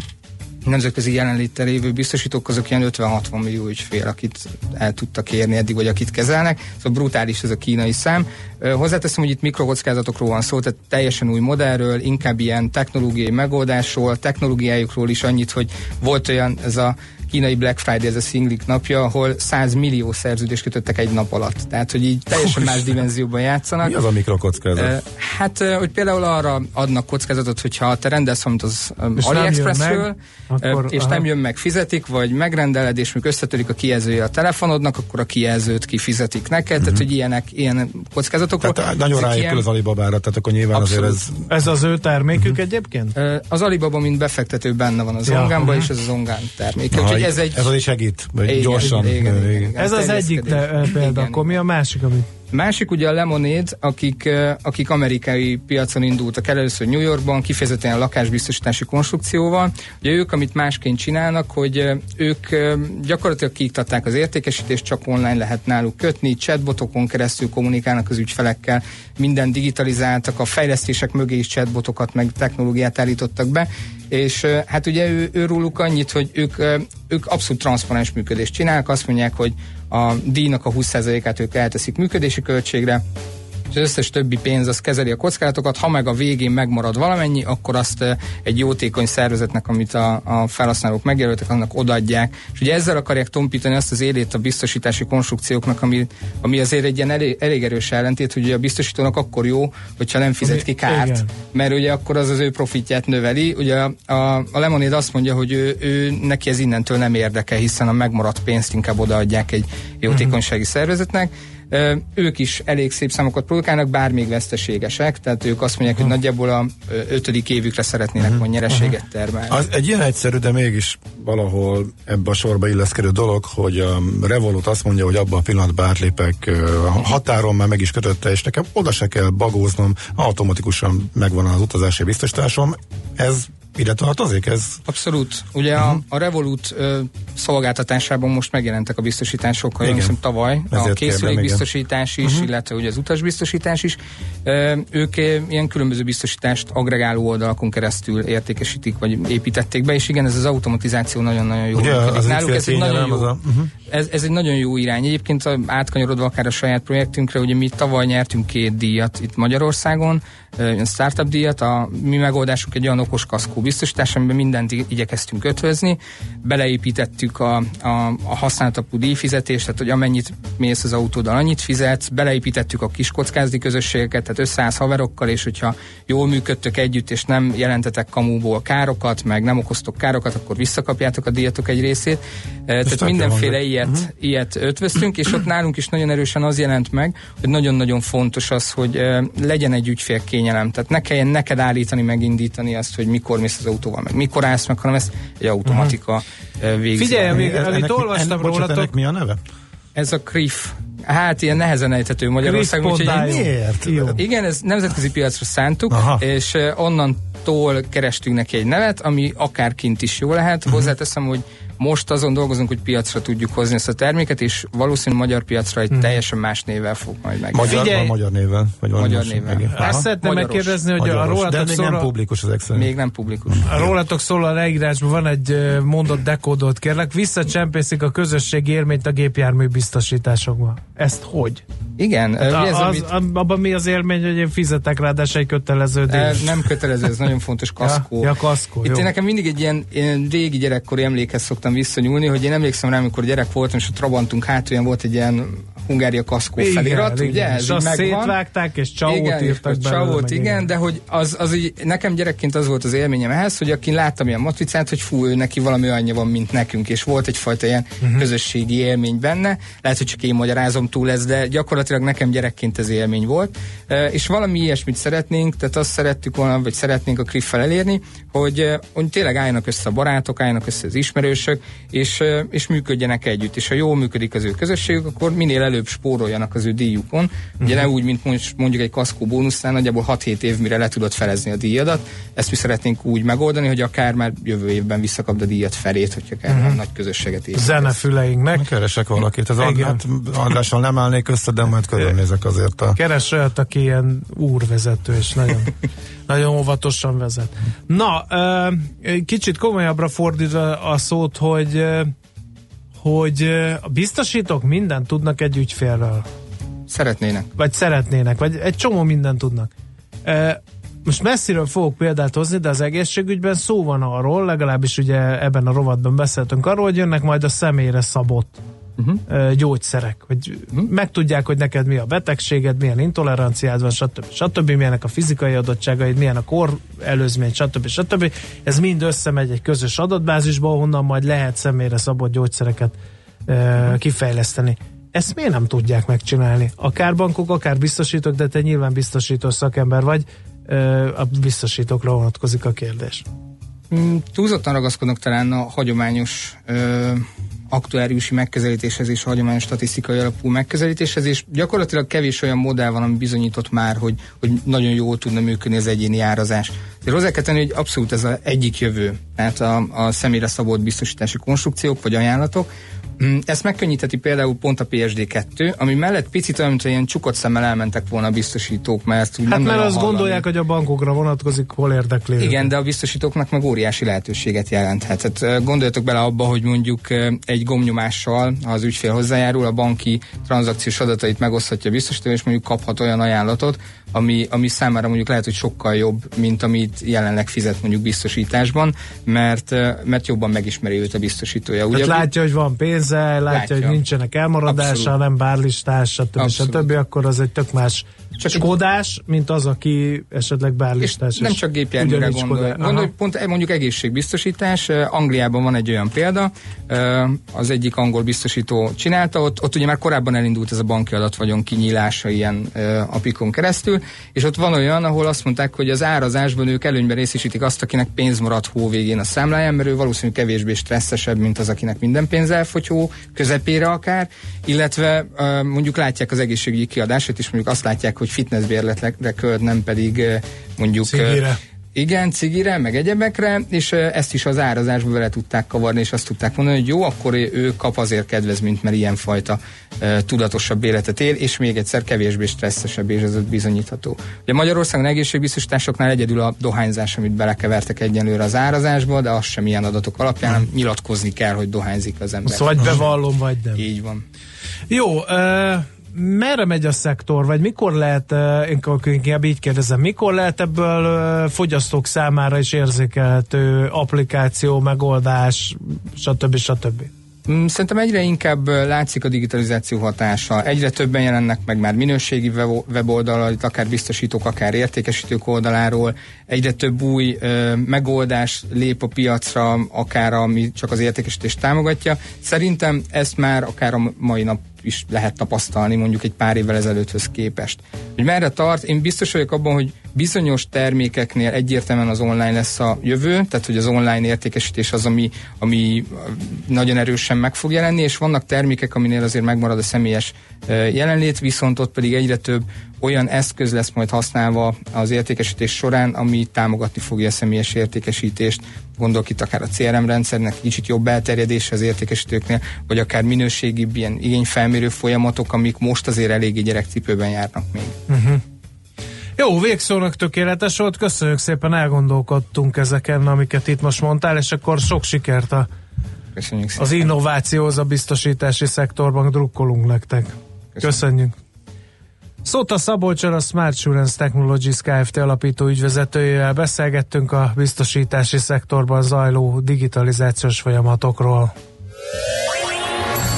nemzetközi jelenléttel lévő biztosítók, azok ilyen 50-60 millió ügyfél, akit el tudtak érni eddig, vagy akit kezelnek. Szóval brutális ez a kínai szám. Hozzáteszem, hogy itt mikrokockázatokról van szó, tehát teljesen új modellről, inkább ilyen technológiai megoldásról, technológiájukról is annyit, hogy volt olyan ez a kínai Black Friday, ez a szinglik napja, ahol 100 millió szerződést kötöttek egy nap alatt. Tehát, hogy így teljesen más dimenzióban játszanak. Mi az a mikrokockázat? Hát, hogy például arra adnak kockázatot, hogyha te rendelsz valamit az És nem jön AliExpressről, meg, ö, akkor- és aha. nem jön meg, fizetik, vagy megrendeled, és még összetörik a kijelzője a telefonodnak, akkor a kijelzőt kifizetik neked, tehát, hogy ilyenek, ilyen kockázatokról. Tehát nagyon ráépül ilyen- az Alibabára, tehát akkor nyilván Abszolút. azért ez... Ez az ő termékük egyébként? Ö, Az Alibaba, mint befektető benne van az Ja, Zongánban, aha. és ez az Zongán terméke. Aha, Úgyhogy ez egy... ez az is segít, Igen, gyorsan. igen, igen, igen. Ez az egyik te, terjeszkedés. példa, Igen, akkor mi a másik, amit Másik ugye a Lemonade, akik, akik amerikai piacon indultak el először New Yorkban, kifejezetten a lakásbiztosítási konstrukcióval. Ugye ők, amit másként csinálnak, hogy ők gyakorlatilag kiiktatták az értékesítést, csak online lehet náluk kötni, chatbotokon keresztül kommunikálnak az ügyfelekkel, minden digitalizáltak, a fejlesztések mögé is chatbotokat, meg technológiát állítottak be, és hát ugye ő, ő róluk annyit, hogy ők, ők abszolút transzparens működést csinálnak, azt mondják, hogy a díjnak a 20%-át ők elteszik működési költségre, és az összes többi pénz az kezeli a kockázatokat, ha meg a végén megmarad valamennyi, akkor azt ö, egy jótékony szervezetnek, amit a, a felhasználók megjelöltek, annak odaadják. És ugye ezzel akarják tompítani azt az élét a biztosítási konstrukcióknak, ami, ami azért egy ilyen elég, elég erős ellentét, hogy ugye a biztosítónak akkor jó, hogyha nem fizet ki kárt, Igen. mert ugye akkor az az ő profitját növeli. Ugye a, a, a Lemonade azt mondja, hogy ő, ő neki ez innentől nem érdekel, hiszen a megmaradt pénzt inkább odaadják egy jótékonysági szervezetnek. Ők is elég szép számokat produkálnak, bár még veszteségesek, tehát ők azt mondják, hogy nagyjából a ötödik évükre szeretnének majd nyereséget termelni. Az egy ilyen egyszerű, de mégis valahol ebbe a sorba illeszkedő dolog, hogy a Revolut azt mondja, hogy abban a pillanatban átlépek a határon, már meg is kötötte, és nekem oda se kell bagóznom, automatikusan megvan az utazási biztosításom. Ez ide tartozik? Ez Abszolút. Ugye uh-huh. a, a Revolut ö, szolgáltatásában most megjelentek a biztosítások, Igen. hiszem tavaly, Ezért a készülékbiztosítás is, uh-huh. illetve ugye az utasbiztosítás is. Ö, ők ilyen különböző biztosítást agregáló oldalakon keresztül értékesítik, vagy építették be, és igen, ez az automatizáció nagyon-nagyon jó. Ugye, az Náluk ez egy nagyon jó, az a- uh-huh. Ez, ez egy nagyon jó irány. Egyébként a- átkanyarodva akár a saját projektünkre, ugye mi tavaly nyertünk két díjat itt Magyarországon, ilyen startup díjat, a mi megoldásunk egy olyan okos kaszkó biztosítás, amiben mindent igyekeztünk ötvözni, beleépítettük a, a, a használtatú díjfizetést, tehát hogy amennyit mész az autóddal, annyit fizetsz, beleépítettük a kis kockázati közösségeket, tehát összeállsz haverokkal, és hogyha jól működtök együtt, és nem jelentetek kamúból károkat, meg nem okoztok károkat, akkor visszakapjátok a díjatok egy részét. Eh, Tehát mindenféle hangzik. Ilyet, uh-huh. ilyet ötvöztünk, és ott nálunk is nagyon erősen az jelent meg, hogy nagyon-nagyon fontos az, hogy uh, legyen egy ügyfélkényelem. Tehát ne kelljen neked állítani, megindítani azt, hogy mikor mész az autóval, meg mikor állsz meg, hanem ezt egy automatika uh-huh. végzi. Figyelj, még, Ez- amit olvastam ennek, bocsánat, ennek rólatok, mi a neve? Ez a CRIF. Hát ilyen nehezen ejthető Magyarországon. úgyhogy Miért? Jó. Igen, ez nemzetközi piacra szántuk, Aha. és onnantól kerestünk neki egy nevet, ami akár kint is jó lehet. Mhm. Hozzáteszem, hogy most azon dolgozunk, hogy piacra tudjuk hozni ezt a terméket, és valószínűleg magyar piacra egy teljesen más névvel fog majd meg. Magyar, Figyelj! magyar néven? Vagy Magyar? Aha. azt szeretném megkérdezni, hogy a Magyaros. De rólatok még nem szóló, publikus az Excel. Még nem publikus. a rólatok szóló a leírásban van egy mondott dekódot, kérlek, visszacsempészik a közösségi élményt a gépjármű biztosításokba. Ezt hogy? Igen, Hát ez, az, amit, abban mi az élmény, hogy én fizetek rá, de se egy kötelező díj. nem kötelező, ez nagyon fontos *laughs* kaszkó. Ja, ja, kaszkó, Itt jó. én nekem mindig egy ilyen, ilyen régi gyerekkori emlékhez szoktam visszanyúlni, hogy én emlékszem rá, amikor gyerek voltam, és a Trabantunk hátulján volt egy ilyen Hungária kaszkó Igen, felirat, igen. ugye? Ez És azt megvan. szétvágták, és csavót igen, írtak és belőle, csavót, meg igen, de hogy az, az így, nekem gyerekként az volt az élményem ehhez, hogy akin láttam ilyen matricát, hogy fú, ő neki valami annyi van, mint nekünk, és volt egyfajta ilyen uh-huh. közösségi élmény benne. Lehet, hogy csak én magyarázom túl ez, de gyakorlatilag nekem gyerekként ez élmény volt. És valami ilyesmit szeretnénk, tehát azt szerettük volna, vagy szeretnénk a Kriffel elérni, hogy, hogy tényleg álljanak össze a barátok, álljanak össze az ismerősök, és, és működjenek együtt. És ha jól működik az ő közösségük, akkor minél előbb spóroljanak az ő díjukon. Ugye ne úgy, mint mondj- mondjuk egy kaszkó bónusznál, nagyjából 6-7 év, mire le tudod felezni a díjadat. Ezt mi szeretnénk úgy megoldani, hogy akár már jövő évben visszakapd a díjat felét, hogyha kell uh-huh. nagy közösséget építesz. Zenefüleinknek. Keresek valakit. Ez Igen. hát Andrással nem állnék össze, de majd körülnézek azért a... Keres olyat, aki ilyen úrvezető, és nagyon, nagyon óvatosan vezet. Na, kicsit komolyabbra fordítva a szót, hogy hogy a biztosítók mindent tudnak egy ügyfélről. Szeretnének. Vagy szeretnének, vagy egy csomó mindent tudnak. Most messziről fogok példát hozni, de az egészségügyben szó van arról, legalábbis ugye ebben a rovatban beszéltünk arról, hogy jönnek majd a személyre szabott uh-huh. gyógyszerek, hogy uh-huh. megtudják, hogy neked mi a betegséged, milyen intoleranciád van, stb. stb. milyenek a fizikai adottságaid, milyen a kor előzmény, stb. stb. Ez mind összemegy egy közös adatbázisba, honnan majd lehet személyre szabott gyógyszereket uh, kifejleszteni. Ezt miért nem tudják megcsinálni? Akár bankok, akár biztosítók, de te nyilván biztosító szakember vagy, a biztosítókra vonatkozik a kérdés. Mm, túlzottan ragaszkodnak talán a hagyományos ö, aktuáriusi megközelítéshez és hagyományos statisztikai alapú megközelítéshez, és gyakorlatilag kevés olyan modell van, ami bizonyított már, hogy, hogy nagyon jól tudna működni az egyéni árazás. De hozzá kell tenni, hogy abszolút ez az egyik jövő, tehát a, a személyre szabott biztosítási konstrukciók vagy ajánlatok, Ezt megkönnyítheti például pont a PSD2, ami mellett picit olyan, mint ilyen csukott szemmel elmentek volna a biztosítók, mert úgy Hát nem mert azt hallani. gondolják, hogy a bankokra vonatkozik, hol érdekli. Igen, de a biztosítóknak meg óriási lehetőséget jelenthet. Tehát gondoljatok bele abba, hogy mondjuk egy gomnyomással, ha az ügyfél hozzájárul, a banki tranzakciós adatait megoszthatja a biztosító, és mondjuk kaphat olyan ajánlatot, ami, ami számára mondjuk lehet, hogy sokkal jobb, mint amit jelenleg fizet mondjuk biztosításban, mert, mert jobban megismeri őt a biztosítója. Tehát Ugye, látja, hogy van pénze, látja, Látja. hogy nincsenek elmaradása, Abszolút. nem bárlistás, stb. Abszolút. stb. Akkor az egy tök más Csak- skodás, mint az, aki esetleg És bárlistás. nem és csak gépjárműre ugyanígy gondolj. Pont mondjuk egészségbiztosítás. Angliában van egy olyan példa, az egyik angol biztosító csinálta, ott, ott ugye már korábban elindult ez a banki adatvagyon kinyílása ilyen apikon keresztül, és ott van olyan, ahol azt mondták, hogy az árazásban ők előnyben részesítik azt, akinek pénz marad hó végén a számláján, mert ő valószínűleg kevésbé stresszesebb, mint az, akinek minden pénz elfogy hó közepére akár, illetve mondjuk látják az egészségügyi kiadását, és mondjuk azt látják, hogy fitnessbérletre költ, nem pedig mondjuk Cigire. igen, cigire, meg egyebekre, és ezt is az árazásba bele tudták kavarni, és azt tudták mondani, hogy jó, akkor ő kap azért kedvezményt, mert ilyenfajta uh, tudatosabb életet él, és még egyszer kevésbé stresszesebb, és ez bizonyítható. Ugye Magyarországon egészségbiztosításoknál egyedül a dohányzás, amit belekevertek egyenlőre az árazásba, de az sem ilyen adatok alapján, nem nyilatkozni kell, hogy dohányzik az ember. Szóval vagy bevallom, vagy nem. Így van. Jó, uh, merre megy a szektor, vagy mikor lehet, inkább így kérdezem, mikor lehet ebből fogyasztók számára is érzékelhető applikáció, megoldás, stb. stb. Mm, Szerintem egyre inkább látszik a digitalizáció hatása. Egyre többen jelennek meg már minőségi webo- weboldalal, akár biztosítók, akár értékesítők oldaláról. Egyre több új ö, megoldás lép a piacra, akár ami csak az értékesítést támogatja. Szerintem ezt már akár a mai nap is lehet tapasztalni mondjuk egy pár évvel ezelőtthöz képest. Hogy merre tart, én biztos vagyok abban, hogy bizonyos termékeknél egyértelműen az online lesz a jövő, tehát hogy az online értékesítés az, ami, ami nagyon erősen meg fog jelenni, és vannak termékek, aminél azért megmarad a személyes jelenlét, viszont ott pedig egyre több olyan eszköz lesz majd használva az értékesítés során, ami támogatni fogja a személyes értékesítést. Gondolok itt akár a CRM rendszernek kicsit jobb elterjedése az értékesítőknél, vagy akár minőségibb ilyen igényfelmérő folyamatok, amik most azért eléggé gyerekcipőben járnak még. Uh-huh. Jó, végszónak tökéletes volt, köszönjük szépen, elgondolkodtunk ezeken, amiket itt most mondtál, és akkor sok sikert a, Köszönjük szépen. az innovációhoz a biztosítási szektorban, drukkolunk nektek. Köszönjük. Szóta Szabolcsal a Smart Insurance Technologies Kft. alapító ügyvezetőjével beszélgettünk a biztosítási szektorban zajló digitalizációs folyamatokról.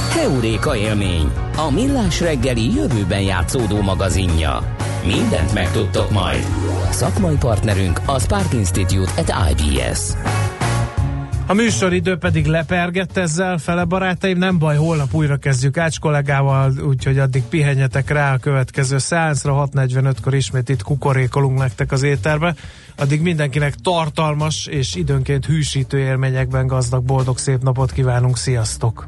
Heuréka élmény, a millás reggeli jövőben játszódó magazinja. Mindent megtudtok majd. Szakmai partnerünk a Spark Institute at IBS. A műsoridő pedig lepergett ezzel, fele barátaim, nem baj, holnap újra kezdjük Ács kollégával, úgyhogy addig pihenjetek rá a következő szeánszra, 6.45-kor ismét itt kukorékolunk nektek az éterbe. Addig mindenkinek tartalmas és időnként hűsítő élményekben gazdag, boldog, szép napot kívánunk, sziasztok!